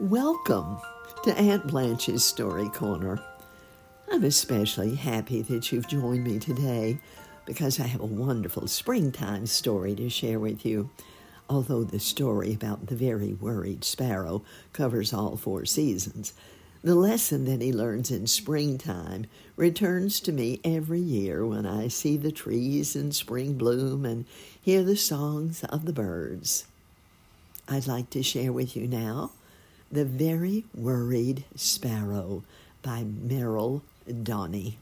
Welcome to Aunt Blanche's Story Corner. I'm especially happy that you've joined me today because I have a wonderful springtime story to share with you. Although the story about the very worried sparrow covers all four seasons, the lesson that he learns in springtime returns to me every year when I see the trees in spring bloom and hear the songs of the birds. I'd like to share with you now The Very Worried Sparrow by Meryl Doney.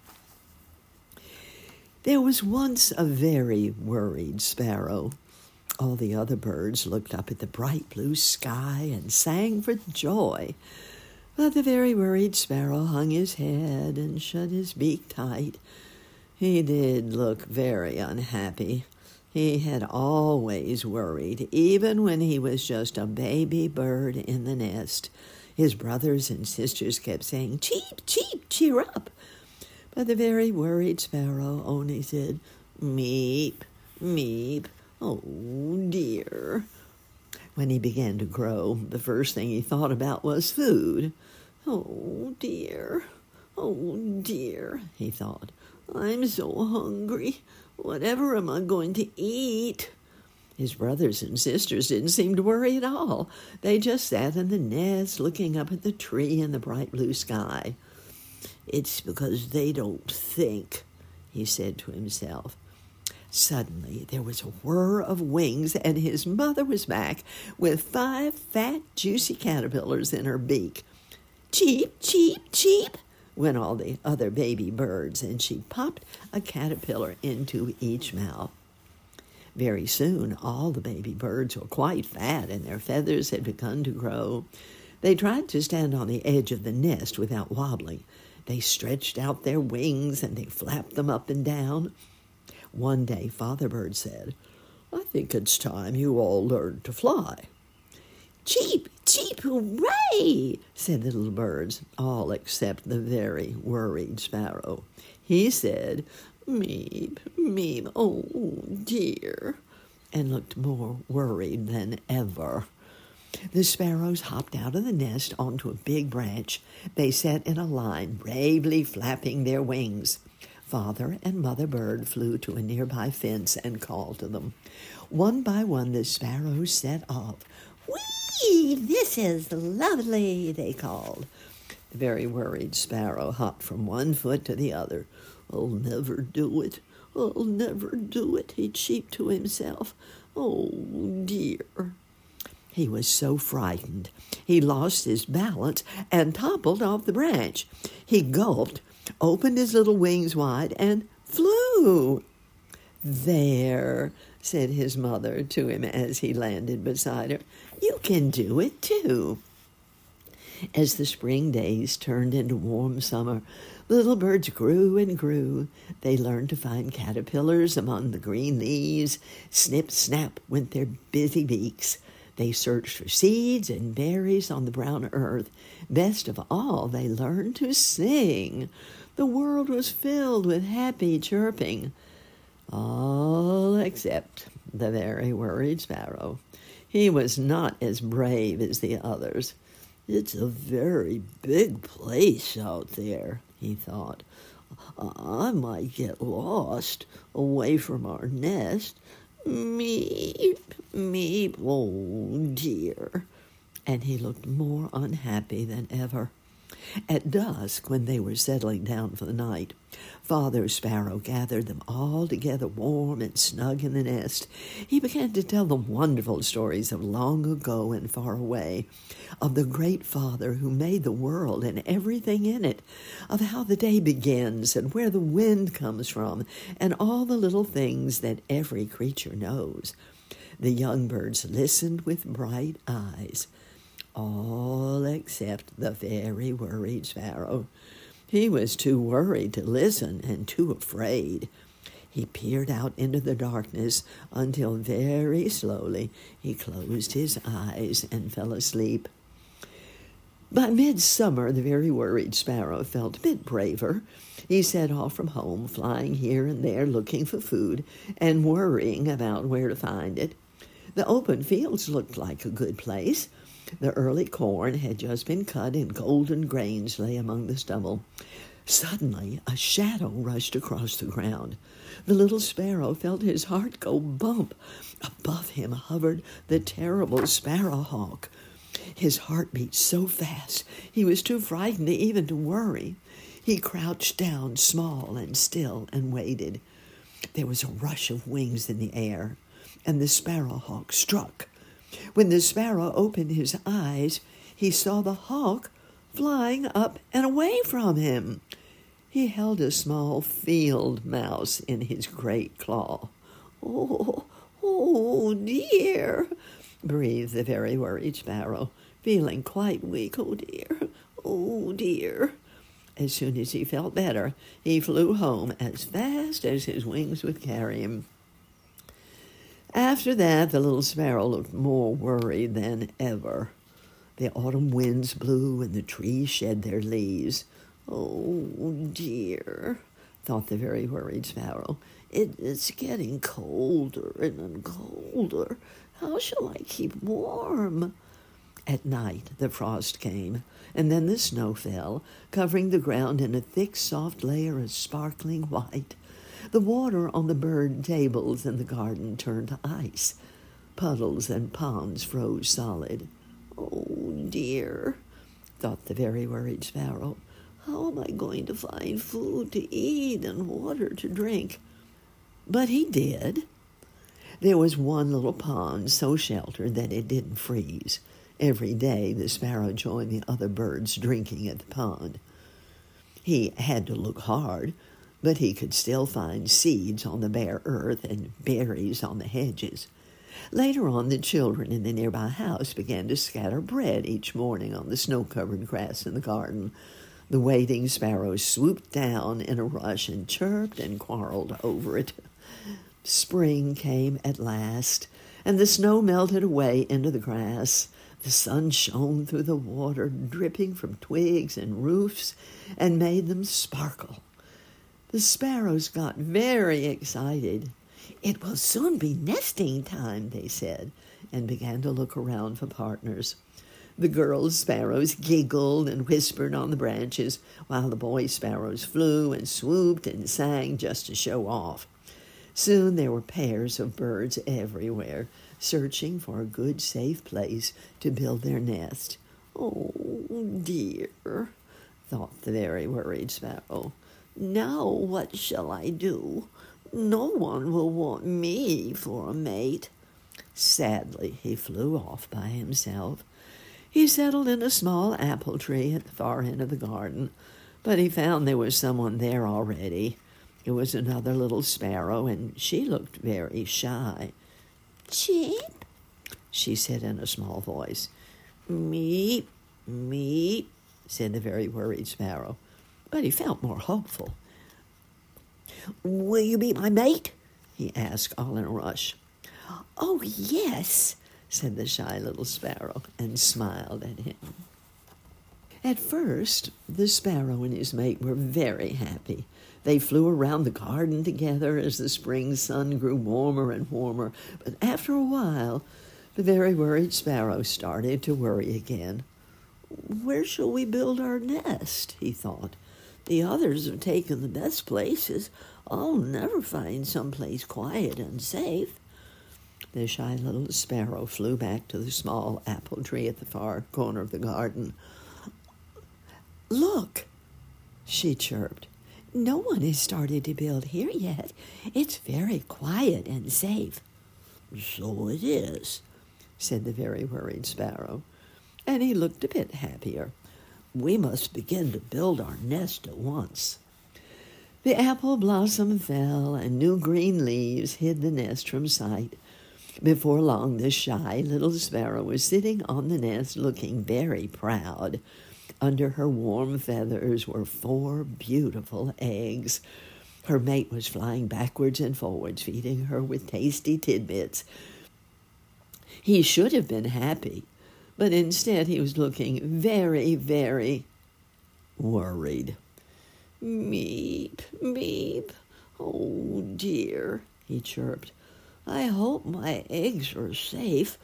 There was once a very worried sparrow. All the other birds looked up at the bright blue sky and sang for joy. But the very worried sparrow hung his head and shut his beak tight. He did look very unhappy. He had always worried, even when he was just a baby bird in the nest. His brothers and sisters kept saying, Cheep, cheep, cheer up. But the very worried sparrow only said, Meep, meep, oh dear. When he began to grow, the first thing he thought about was food. Oh dear, oh dear, he thought. I'm so hungry. Whatever am I going to eat? His brothers and sisters didn't seem to worry at all. They just sat in the nest looking up at the tree and the bright blue sky. It's because they don't think, he said to himself. Suddenly, there was a whir of wings, and his mother was back with five fat, juicy caterpillars in her beak. Cheep, cheep, cheep, went all the other baby birds, and she popped a caterpillar into each mouth. Very soon, all the baby birds were quite fat, and their feathers had begun to grow. They tried to stand on the edge of the nest without wobbling. They stretched out their wings and they flapped them up and down. One day, Father Bird said, I think it's time you all learned to fly. Cheep, hooray, said the little birds, all except the very worried sparrow. He said, Meep, meep, oh dear, and looked more worried than ever. The sparrows hopped out of the nest onto a big branch. They sat in a line, bravely flapping their wings. Father and Mother Bird flew to a nearby fence and called to them. One by one, the sparrows set off. This is lovely, they called. The very worried sparrow hopped from one foot to the other. I'll never do it. I'll never do it, he cheeped to himself. Oh, dear. He was so frightened. He lost his balance and toppled off the branch. He gulped, opened his little wings wide, and flew. There, said his mother to him as he landed beside her. You can do it too. As the spring days turned into warm summer, little birds grew and grew. They learned to find caterpillars among the green leaves. Snip, snap went their busy beaks. They searched for seeds and berries on the brown earth. Best of all, they learned to sing. The world was filled with happy chirping, all except the very worried sparrow. He was not as brave as the others. It's a very big place out there, he thought. I might get lost away from our nest. Meep, meep, oh dear. And he looked more unhappy than ever. At dusk, when they were settling down for the night, Father Sparrow gathered them all together warm and snug in the nest. He began to tell them wonderful stories of long ago and far away, of the great Father who made the world and everything in it, of how the day begins and where the wind comes from, and all the little things that every creature knows. The young birds listened with bright eyes all except the very worried sparrow. He was too worried to listen and too afraid. He peered out into the darkness until very slowly he closed his eyes and fell asleep. By midsummer, the very worried sparrow felt a bit braver. He set off from home, flying here and there looking for food and worrying about where to find it. The open fields looked like a good place. The early corn had just been cut and golden grains lay among the stubble. Suddenly, a shadow rushed across the ground. The little sparrow felt his heart go bump. Above him hovered the terrible sparrow hawk. His heart beat so fast he was too frightened even to worry. He crouched down, small and still, and waited. There was a rush of wings in the air, and the sparrow hawk struck. When the sparrow opened his eyes, he saw the hawk flying up and away from him. He held a small field mouse in his great claw. Oh, oh dear, breathed the very worried sparrow, feeling quite weak. Oh dear, oh dear. As soon as he felt better, he flew home as fast as his wings would carry him. After that, the little sparrow looked more worried than ever. The autumn winds blew and the trees shed their leaves. Oh dear, thought the very worried sparrow. It, it's getting colder and colder. How shall I keep warm? At night, the frost came, and then the snow fell, covering the ground in a thick, soft layer of sparkling white. The water on the bird tables in the garden turned to ice. Puddles and ponds froze solid. Oh dear, thought the very worried sparrow. How am I going to find food to eat and water to drink? But he did. There was one little pond so sheltered that it didn't freeze. Every day the sparrow joined the other birds drinking at the pond. He had to look hard, but he could still find seeds on the bare earth and berries on the hedges. Later on, the children in the nearby house began to scatter bread each morning on the snow covered grass in the garden. The waiting sparrows swooped down in a rush and chirped and quarreled over it. Spring came at last, and the snow melted away into the grass. The sun shone through the water, dripping from twigs and roofs, and made them sparkle. The sparrows got very excited. It will soon be nesting time, they said, and began to look around for partners. The girl sparrows giggled and whispered on the branches, while the boy sparrows flew and swooped and sang just to show off. Soon there were pairs of birds everywhere, searching for a good, safe place to build their nest. Oh, dear, thought the very worried sparrow. Now what shall I do? No one will want me for a mate. Sadly, he flew off by himself. He settled in a small apple tree at the far end of the garden, but he found there was someone there already. It was another little sparrow, and she looked very shy. Cheep, she said in a small voice. Meep, meep, said the very worried sparrow, but he felt more hopeful. Will you be my mate? he asked all in a rush. Oh, yes, said the shy little sparrow and smiled at him. At first, the sparrow and his mate were very happy. They flew around the garden together as the spring sun grew warmer and warmer, but after a while, the very worried sparrow started to worry again. Where shall we build our nest? he thought. The others have taken the best places. I'll never find some place quiet and safe. The shy little sparrow flew back to the small apple tree at the far corner of the garden. Look, she chirped. No one has started to build here yet. It's very quiet and safe. So it is, said the very worried sparrow, and he looked a bit happier. We must begin to build our nest at once. The apple blossom fell, and new green leaves hid the nest from sight. Before long, the shy little sparrow was sitting on the nest looking very proud. Under her warm feathers were four beautiful eggs. Her mate was flying backwards and forwards, feeding her with tasty tidbits. He should have been happy, but instead he was looking very, very worried. Meep, meep. Oh dear, he chirped. I hope my eggs are safe.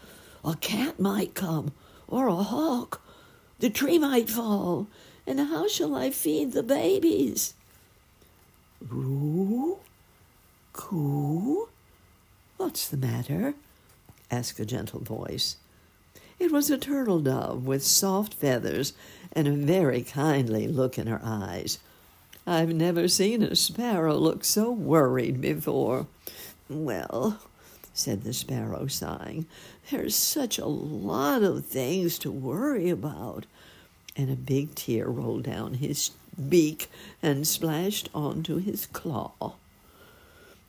A cat might come, or a hawk. The tree might fall, and how shall I feed the babies? Roo? Coo? What's the matter? asked a gentle voice. It was a turtle dove with soft feathers and a very kindly look in her eyes. I've never seen a sparrow look so worried before. Well, said the sparrow, sighing, there's such a lot of things to worry about. And a big tear rolled down his beak and splashed onto his claw.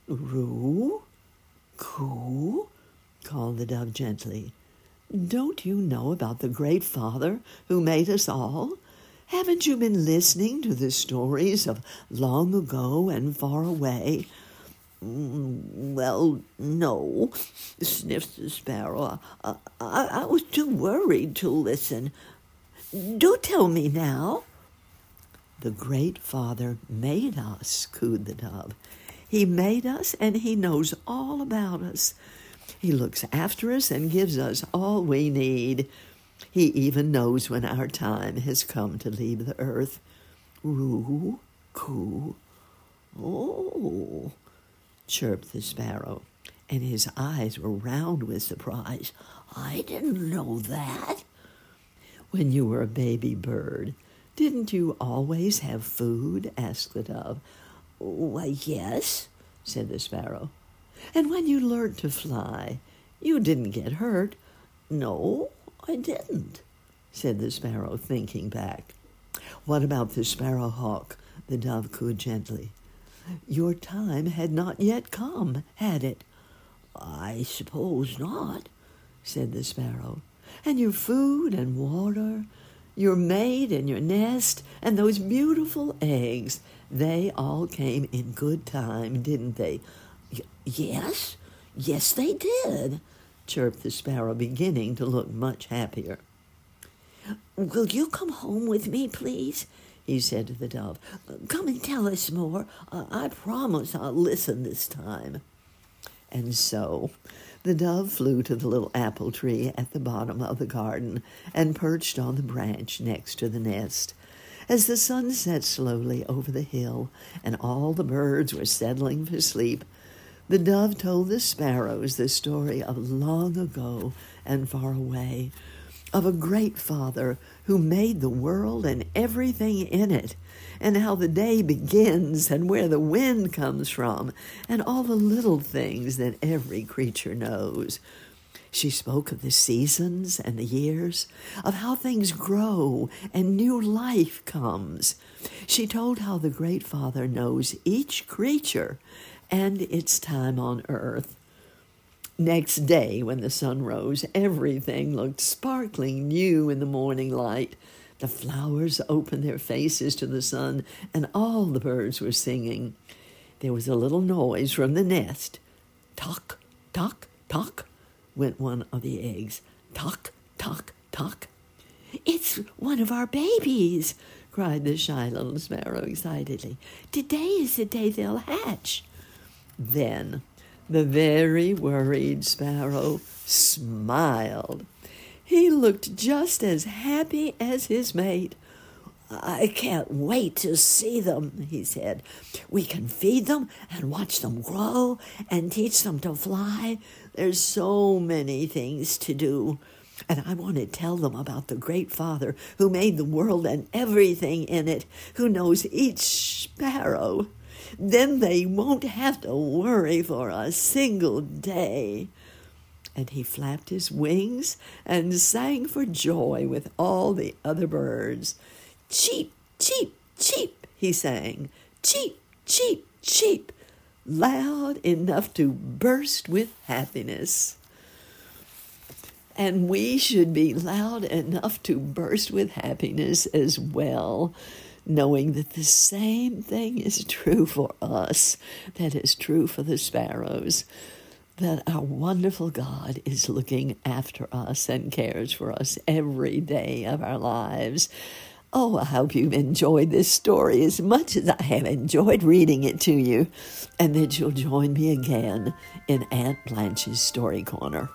Roo, coo, called the dove gently. Don't you know about the great Father who made us all? Haven't you been listening to the stories of long ago and far away? Mm, well, no, sniffed the sparrow. I, I, I was too worried to listen. Do tell me now. The great Father made us, cooed the dove. He made us and he knows all about us. He looks after us and gives us all we need. He even knows when our time has come to leave the earth. Roo, coo. Oh, chirped the sparrow, and his eyes were round with surprise. I didn't know that. When you were a baby bird, didn't you always have food? asked the dove. Why, yes, said the sparrow. And when you learned to fly, you didn't get hurt. No, I didn't, said the sparrow, thinking back. What about the sparrow hawk? The dove cooed gently. Your time had not yet come, had it? I suppose not, said the sparrow. And your food and water, your mate and your nest, and those beautiful eggs, they all came in good time, didn't they? Yes, yes, they did, chirped the sparrow, beginning to look much happier. Will you come home with me, please? he said to the dove. Come and tell us more. I promise I'll listen this time. And so the dove flew to the little apple tree at the bottom of the garden and perched on the branch next to the nest. As the sun set slowly over the hill and all the birds were settling for sleep, the dove told the sparrows the story of long ago and far away, of a great Father who made the world and everything in it, and how the day begins and where the wind comes from, and all the little things that every creature knows. She spoke of the seasons and the years, of how things grow and new life comes. She told how the Great Father knows each creature and its time on earth. Next day, when the sun rose, everything looked sparkling new in the morning light. The flowers opened their faces to the sun, and all the birds were singing. There was a little noise from the nest. Tock, tock, tock, went one of the eggs. Tock, tock, tock. It's one of our babies, cried the shy little sparrow excitedly. Today is the day they'll hatch. Then the very worried sparrow smiled. He looked just as happy as his mate. I can't wait to see them, he said. We can feed them and watch them grow and teach them to fly. There's so many things to do. And I want to tell them about the great Father who made the world and everything in it, who knows each sparrow. Then they won't have to worry for a single day. And he flapped his wings and sang for joy with all the other birds. Cheep, cheep, cheep, he sang. Cheep, cheep, cheep, loud enough to burst with happiness. And we should be loud enough to burst with happiness as well knowing that the same thing is true for us that is true for the sparrows. That our wonderful God is looking after us and cares for us every day of our lives. Oh, I hope you've enjoyed this story as much as I have enjoyed reading it to you, and that you'll join me again in Aunt Blanche's Story Corner.